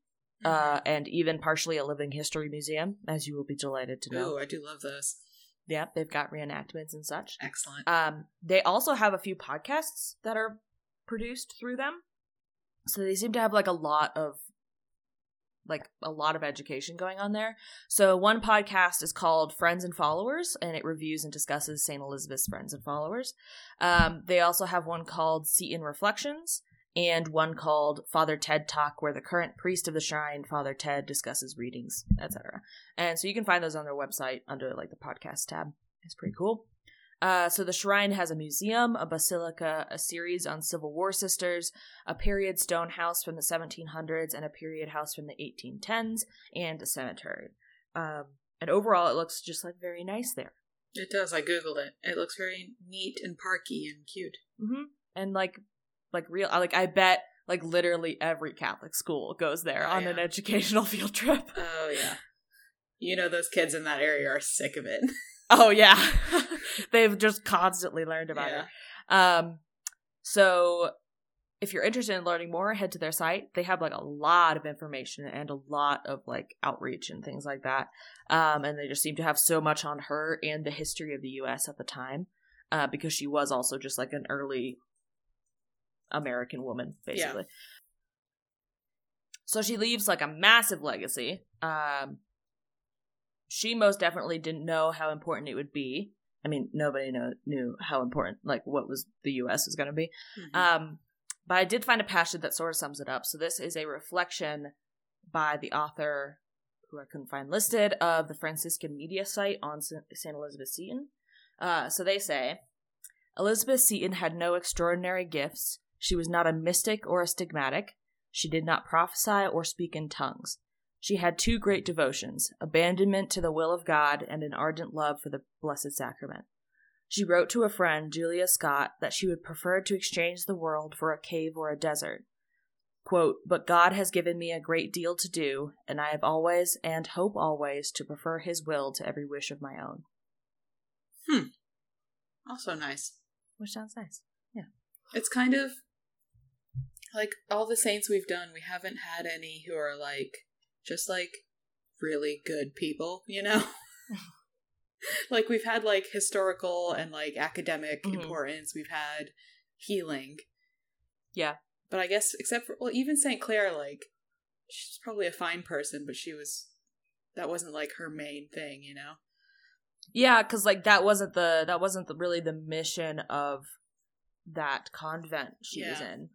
uh, and even partially a living history museum, as you will be delighted to know. Oh, I do love those. Yeah, they've got reenactments and such. Excellent. Um, they also have a few podcasts that are produced through them. So they seem to have like a lot of like a lot of education going on there. So one podcast is called Friends and Followers, and it reviews and discusses St. Elizabeth's friends and followers. Um, they also have one called Seton Reflections, and one called Father Ted Talk, where the current priest of the shrine, Father Ted, discusses readings, etc. And so you can find those on their website under like the podcast tab. It's pretty cool. Uh, so the shrine has a museum, a basilica, a series on Civil War sisters, a period stone house from the 1700s, and a period house from the 1810s, and a cemetery. Um, and overall, it looks just like very nice there. It does. I googled it. It looks very neat and parky and cute. Mm-hmm. And like, like real, like I bet like literally every Catholic school goes there Oh, on an educational field trip. Oh yeah. You know those kids in that area are sick of it. Oh yeah, they've just constantly learned about yeah. it. Um, so if you're interested in learning more, head to their site. They have like a lot of information and a lot of like outreach and things like that. Um, and they just seem to have so much on her and the history of the U.S. at the time, uh, because she was also just like an early American woman, basically. So she leaves like a massive legacy. Um, she most definitely didn't know how important it would be. I mean, nobody know, knew how important, like, what was the U.S. was going to be. Mhm. Um, but I did find a passage that sort of sums it up. So this is a reflection by the author, who I couldn't find listed, of the Franciscan media site on St. Elizabeth Seton. Uh, so they say Elizabeth Seton had no extraordinary gifts. She was not a mystic or a stigmatic. She did not prophesy or speak in tongues. She had two great devotions abandonment to the will of God and an ardent love for the Blessed Sacrament. She wrote to a friend, Julia Scott, that she would prefer to exchange the world for a cave or a desert. Quote, but God has given me a great deal to do, and I have always, and hope always, to prefer His will to every wish of my own. Hmm. Also nice. Which sounds nice. Yeah. It's kind of like all the saints we've done, we haven't had any who are like just like really good people, you know? like we've had like historical and like academic Mhm. importance, we've had healing. Yeah. But I guess except for well, even St. Clare, like she's probably a fine person, but she was that wasn't like her main thing, you know? Yeah, because like that wasn't the that wasn't the, really the mission of that convent she was in.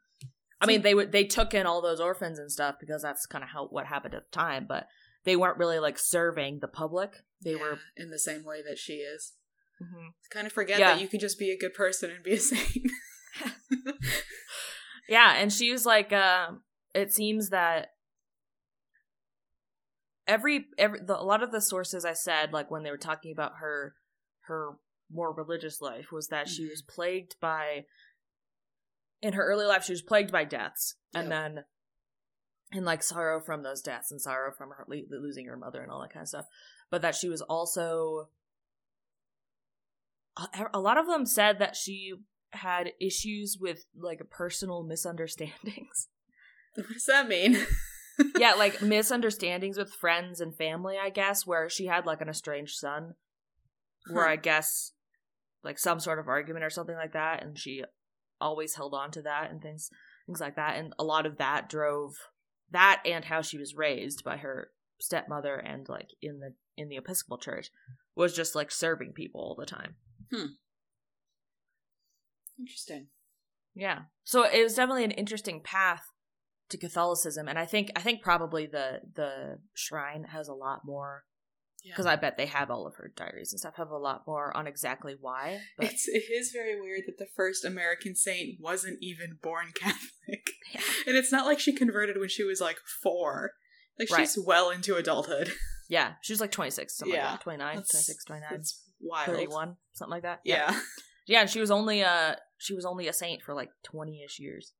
I mean, they would they took in all those orphans and stuff because that's kind of how what happened at the time, but they weren't really like serving the public. They Yeah, were. in the same way that she is. Mhm. Kind of forget Yeah. that you can just be a good person and be a saint. Yeah, and she was like, uh, it seems that every every the, a lot of the sources I said, like when they were talking about her her more religious life, was that she Mhm. was plagued by in her early life she was plagued by deaths, and Yep. then and like sorrow from those deaths and sorrow from her le- losing her mother and all that kind of stuff, but that she was also a- a lot of them said that she had issues with like personal misunderstandings. what does that mean? yeah, like misunderstandings with friends and family, I guess, where she had like an estranged son, where Huh. I guess like some sort of argument or something like that, and she always held on to that and things things like that, and a lot of that drove that and how she was raised by her stepmother and like in the in the Episcopal Church was just like serving people all the time. Hmm. Interesting. Yeah. So it was definitely an interesting path to Catholicism, and I think I think probably the the shrine has a lot more Yeah. because I bet they have all of her diaries and stuff have a lot more on exactly why. But It's it is very weird that the first American saint wasn't even born Catholic. Yeah. And it's not like she converted when she was like four. Like Right. she's well into adulthood. yeah, she was like 26, something Yeah. like that, 29, That's- 26, 29. That's Wild. 31, something like that. Yeah. Yeah, and she was only a she was only a saint for like 20ish years.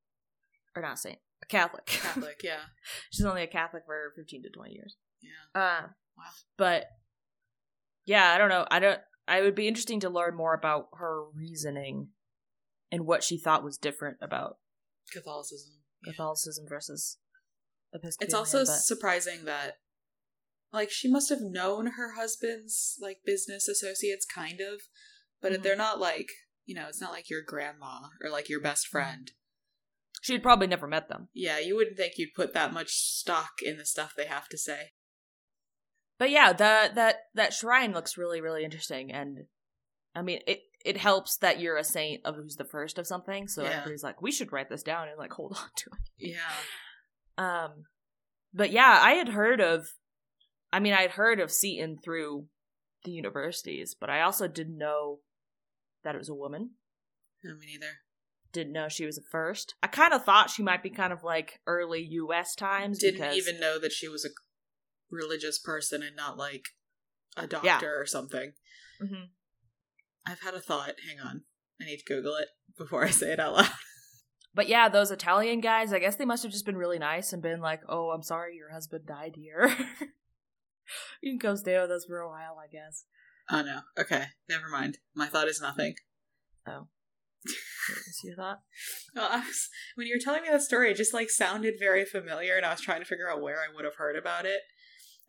Or not a saint, a Catholic. Catholic, yeah. She's only a Catholic for 15 to 20 years. Yeah. Uh, Wow. But yeah, I don't know. I don't. I would be interesting to learn more about her reasoning and what she thought was different about Catholicism. Yeah. Catholicism versus Episcopalian. It's also but- surprising that like she must have known her husband's like business associates kind of, but Mhm. they're not like, you know, it's not like your grandma or like your best Mm-hmm. friend. she'd probably never met them. Yeah, you wouldn't think you'd put that much stock in the stuff they have to say. But yeah, that that that shrine looks really really interesting, and I mean it. It helps that you're a saint of who's the first of something, so Yeah. everybody's like, we should write this down and like hold on to it. Yeah. Um, but yeah, I had heard of, I mean, I had heard of Seton through the universities, but I also didn't know that it was a woman. No, me neither. Didn't know she was a first. I kind of thought she might be kind of like early U.S. times. Didn't even know that she was a religious person and not like a doctor or something. Mhm. I've had a thought. Hang on. I need to Google it before I say it out loud. But yeah, those Italian guys, I guess they must have just been really nice and been like, "Oh, I'm sorry, your husband died here. you can go stay with us for a while, I guess." Oh no. Okay. Never mind. My thought is nothing. Oh, what was your thought? Well, I was, when you were telling me that story, it just like sounded very familiar, and I was trying to figure out where I would have heard about it.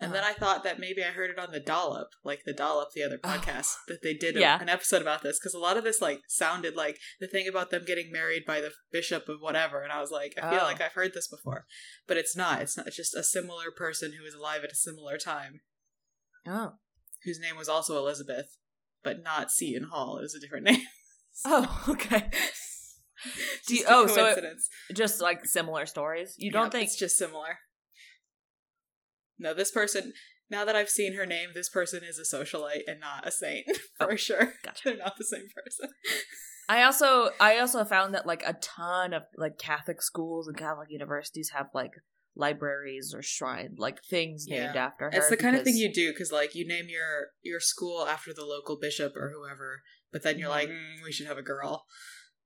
And then Uh-huh. I thought that maybe I heard it on the Dollop, like the Dollop, the other Oh. podcast, that they did a- Yeah. an episode about this because a lot of this like sounded like the thing about them getting married by the bishop of whatever, and I was like, I feel Oh. like I've heard this before, but it's not. It's not. It's just a similar person who was alive at a similar time, Oh, whose name was also Elizabeth, but not Seton Hall. It was a different name. oh, okay. Do you- oh, so it- just like similar stories. You don't Yep, think it's just similar? No, this person. Now that I've seen her name, this person is a socialite and not a saint for Oh, sure. gotcha. They're not the same person. I also I also found that like a ton of like Catholic schools and Catholic universities have like libraries or shrine like things named after her. It's the kind of thing you do because, like, you name your your school after the local bishop or whoever, but then you're like, mm, we should have a girl.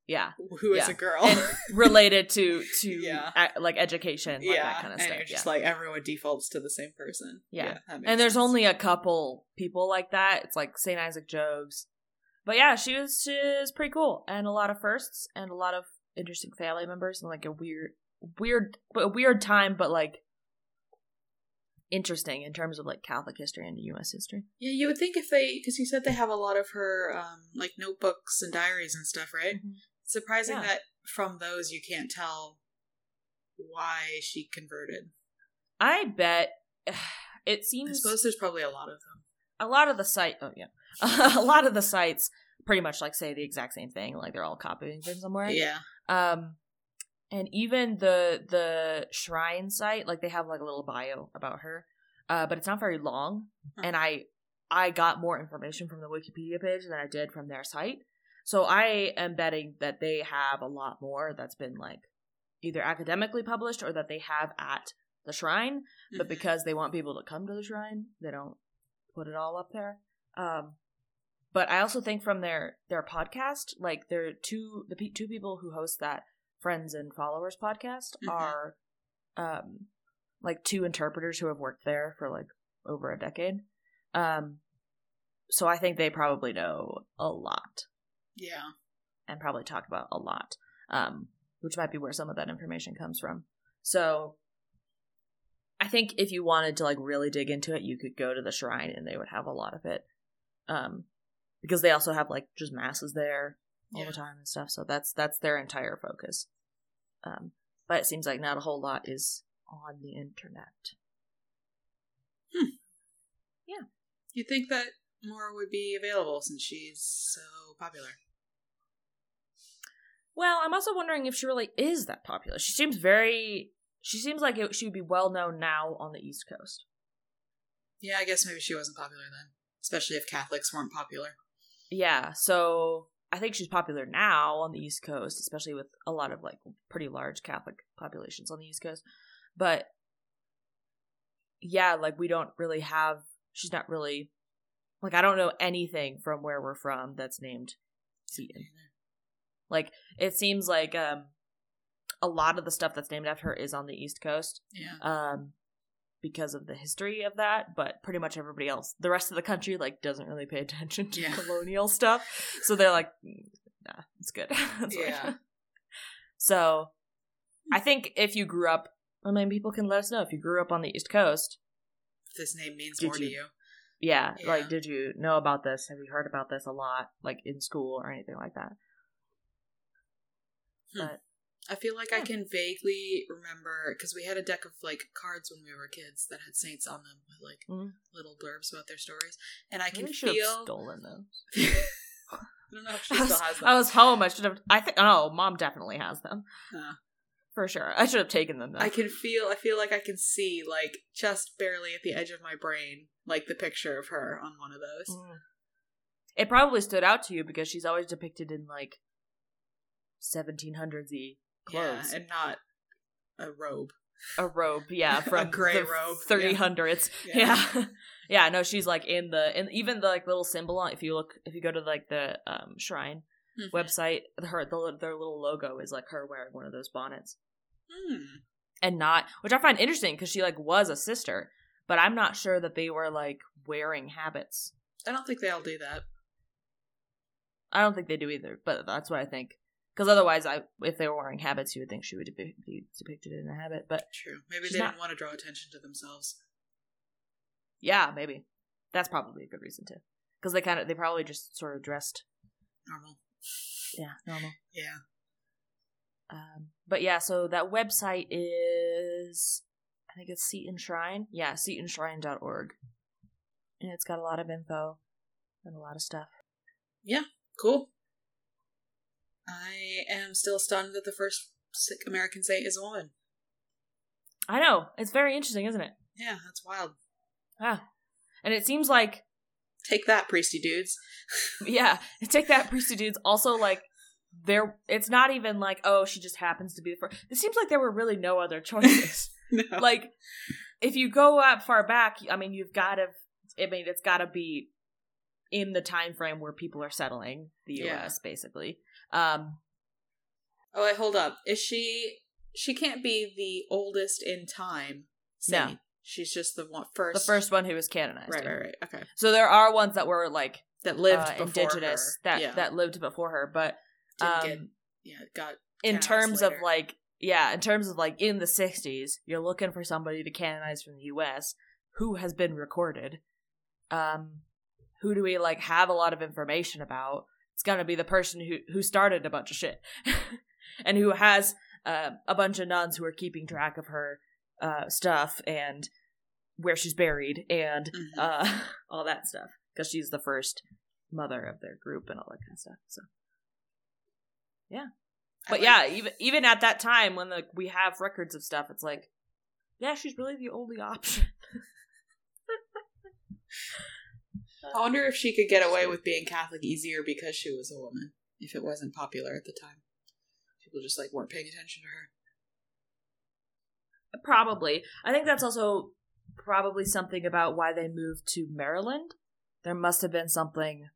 Yeah Who is Yeah. a girl? and related to to Yeah. a- like education like yeah, that kind of and stuff. you're just yeah. like everyone defaults to the same person. Yeah. and there's sense. only a couple people like that. It's like St. Isaac Jogues. But yeah, she was she was pretty cool and a lot of firsts and a lot of interesting family members and like a weird weird but a weird time but like interesting in terms of like Catholic history and US history. yeah. You would think if they because you said they have a lot of her um like notebooks and diaries and stuff, right? Surprising Yeah. that from those you can't tell why she converted. I bet it seems. I suppose there's probably a lot of them. a lot of the site oh yeah a lot of the sites pretty much like say the exact same thing like they're all copying from somewhere Yeah. um and even the the shrine site like they have like a little bio about her uh but it's not very long Huh. and i i got more information from the wikipedia page than i did from their site so i am betting that they have a lot more that's been like either academically published or that they have at the shrine but Mhm. because they want people to come to the shrine they don't put it all up there um but i also think from their their podcast like their two the pe- two people who host that friends and followers podcast Mhm. are um like two interpreters who have worked there for like over a decade um so i think they probably know a lot yeah. and probably talk about a lot, um, which might be where some of that information comes from. So I think if you wanted to like really dig into it, you could go to the shrine and they would have a lot of it. Um, because they also have like just masses there all Yeah. the time and stuff. So that's that's their entire focus. Um, but it seems like not a whole lot is on the internet. Hmm. Yeah. You'd think that more would be available since she's so popular. Well, I'm also wondering if she really is that popular. She seems very. She seems like it, she would be well known now on the East Coast. Yeah, I guess maybe she wasn't popular then. Especially if Catholics weren't popular. Yeah, so I think she's popular now on the East Coast, especially with a lot of like pretty large Catholic populations on the East Coast. But yeah, like we don't really have. She's not really Like I don't know anything from where we're from that's named Seton. Like it seems like um a lot of the stuff that's named after her is on the East Coast. Yeah. Um because of the history of that, but pretty much everybody else, the rest of the country like doesn't really pay attention to Yeah. colonial stuff. So they're like "Mm, nah, it's good. That's fine." Yeah. So I think if you grew up I mean people can let us know if you grew up on the East Coast. If this name means more to you- you. Yeah, Yeah. like did you know about this? Have you heard about this a lot, like in school or anything like that? I feel like I can vaguely remember because we had a deck of like cards when we were kids that had saints on them with like Mhm. little blurbs about their stories, and I can feel. stolen them. I don't know if she I was, still has them. I was home. I should have. I think. Oh, mom definitely has them for sure. I should have taken them. Though. I can feel. I feel like I can see like just barely at the edge of my brain like the picture of her on one of those. Mm. It probably stood out to you because she's always depicted in like 1700s y clothes. Yeah, and not a robe. a robe, yeah, A from gray the robe, 300s. Yeah. Yeah. yeah. no, she's like in the and even the like little symbol on if you look if you go to like the um shrine Mhm. website, her the, their little logo is like her wearing one of those bonnets. Hmm. and not which I find interesting because she like was a sister, but I'm not sure that they were like wearing habits. I don't think they all do that. I don't think they do either, but that's what I think. Because otherwise, I if they were wearing habits, you would think she would be, be depicted in a habit. But True. Maybe they not- didn't want to draw attention to themselves. yeah, maybe that's probably a good reason too. Because they kind of they probably just sort of dressed Normal. yeah normal. Yeah. Um, but yeah, so that website is I think it's Seton Shrine. Yeah, SetonShrine.org. And it's got a lot of info and a lot of stuff. Yeah, cool. I am still stunned that the first sick American saint is a woman. I know. It's very interesting, isn't it? Yeah, that's wild. Yeah. And it seems like, Take that, priesty dudes. yeah, take that priesty dudes. Also, like, there, it's not even like, oh, she just happens to be the first. It seems like there were really no other choices. no. like, if you go up far back, I mean, you've got to, I mean, it's got to be in the time frame where people are settling the Yeah. U.S., basically. Um, Oh, wait, hold up. Is she? She can't be the oldest in time. No. She's just the one first. the first one who was canonized. Right, right, right. Okay. So there are ones that were like That lived uh, before indigenous her. that yeah. that lived before her, but um, get. Yeah, got. in terms of like yeah in terms of like in the 60s you're looking for somebody to canonize from the us who has been recorded um who do we like have a lot of information about it's gonna be the person who who started a bunch of shit and who has uh, a bunch of nuns who are keeping track of her uh stuff and where she's buried and Mhm. uh all that stuff because she's the first mother of their group and all that kind of stuff so I but like- yeah, even even at that time when like we have records of stuff, it's like, yeah, she's really the only option. I wonder if she could get away with being Catholic easier because she was a woman. If it wasn't popular at the time, people just like weren't paying attention to her. Probably, I think that's also probably something about why they moved to Maryland. There must have been something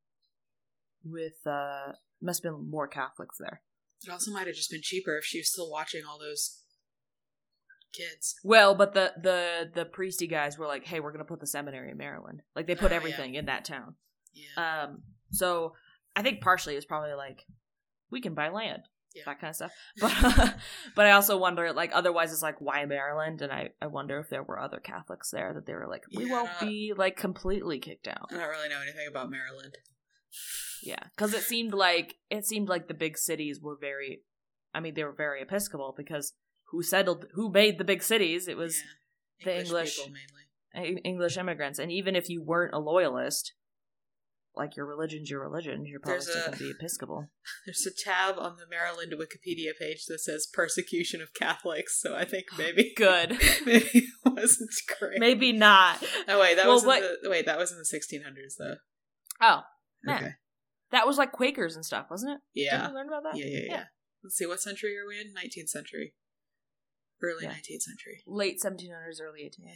with uh must have been more Catholics there. It also might have just been cheaper if she was still watching all those kids. Well, but the the the priesty guys were like, "Hey, we're gonna put the seminary in Maryland." Like they put Oh, yeah. everything in that town. Yeah. Um, so I think partially it's probably like we can buy land, Yeah. that kind of stuff. But but I also wonder like otherwise it's like why Maryland, and I I wonder if there were other Catholics there that they were like we Yeah, won't no. be like completely kicked out. I don't really know anything about Maryland. Yeah, because it seemed like it seemed like the big cities were very, I mean they were very Episcopal because who settled who made the big cities? It was yeah. the English- people mainly. E- English immigrants, and even if you weren't a loyalist. Like your religion's your religion, you're probably There's still going to be Episcopal. There's a tab on the Maryland Wikipedia page that says persecution of Catholics, so I think oh, maybe Good. maybe it wasn't great. Maybe not. Oh wait, that Well, was in what- the wait, that was in the 1600s though. Oh, man. Okay. That was like Quakers and stuff, wasn't it? yeah Didn't you learn about that? Yeah, yeah, yeah, Yeah. Let's see, what century are we in? 19th century. Early Yeah. 19th century. Late 1700s, early 1800s. Yeah.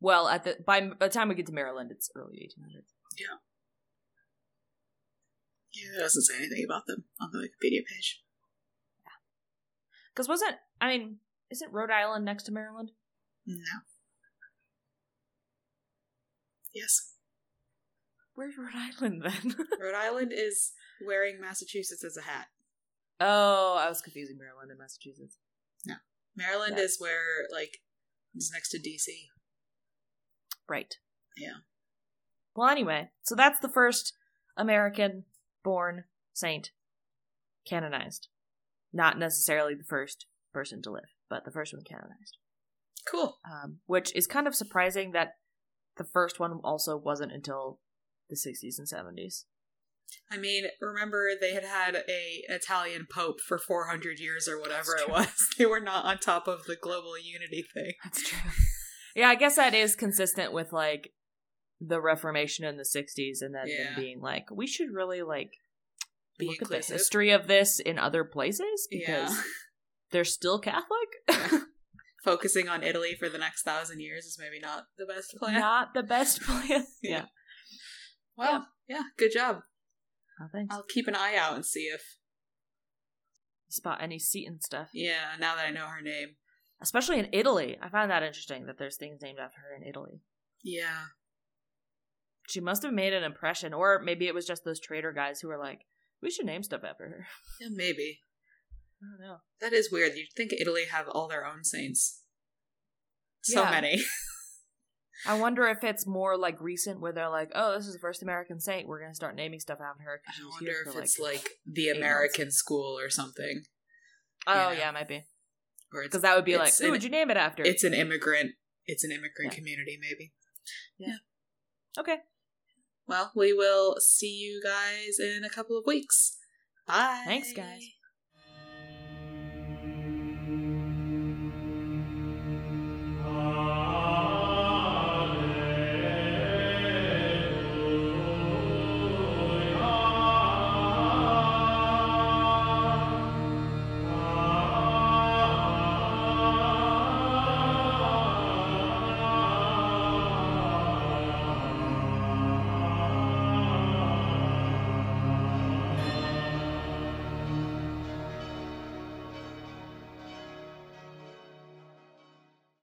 Well, at the by, by the time we get to Maryland, it's early 1800s. Yeah, Yeah, it doesn't say anything about them on the Wikipedia page. Yeah. Because wasn't I mean, isn't Rhode Island next to Maryland? No. Yes. Where's Rhode Island then? Rhode Island is wearing Massachusetts as a hat. oh, I was confusing Maryland and Massachusetts. Maryland Yeah. is where, like, it's next to DC. Right. Yeah. Well, anyway, so that's the first American-born saint canonized. Not necessarily the first person to live, but the first one canonized. Cool. um, which is kind of surprising that the first one also wasn't until the 60s and 70s. I mean, remember they had had a Italian pope for 400 years or whatever it was. They were not on top of the global unity thing. That's true. yeah, I guess that is consistent with like the Reformation in the 60s and then them Yeah. being like, we should really like Be look at this history of this in other places because Yeah. they're still Catholic. Focusing on Italy for the next thousand years is maybe not the best plan. Not the best plan. Yeah. yeah. Well, yeah, good job. Oh, thanks. I'll keep an eye out and see if, Spot any seat and stuff. yeah, now that I know her name. Especially in Italy. I find that interesting that there's things named after her in Italy. Yeah. she must have made an impression, or maybe it was just those trader guys who were like, "We should name stuff after her." Yeah, maybe. I don't know. That is weird. You'd think Italy have all their own saints. So Yeah. many. I wonder if it's more like recent, where they're like, "Oh, this is the first American saint. We're gonna start naming stuff after her." I wonder here if it's like the American school or something. oh you know. yeah, might be Or because that would be like, "Who would you name it after?" it's an immigrant it's an immigrant Yeah. community maybe. Yeah. Okay. Well, we will see you guys in a couple of weeks. Bye. Thanks, guys.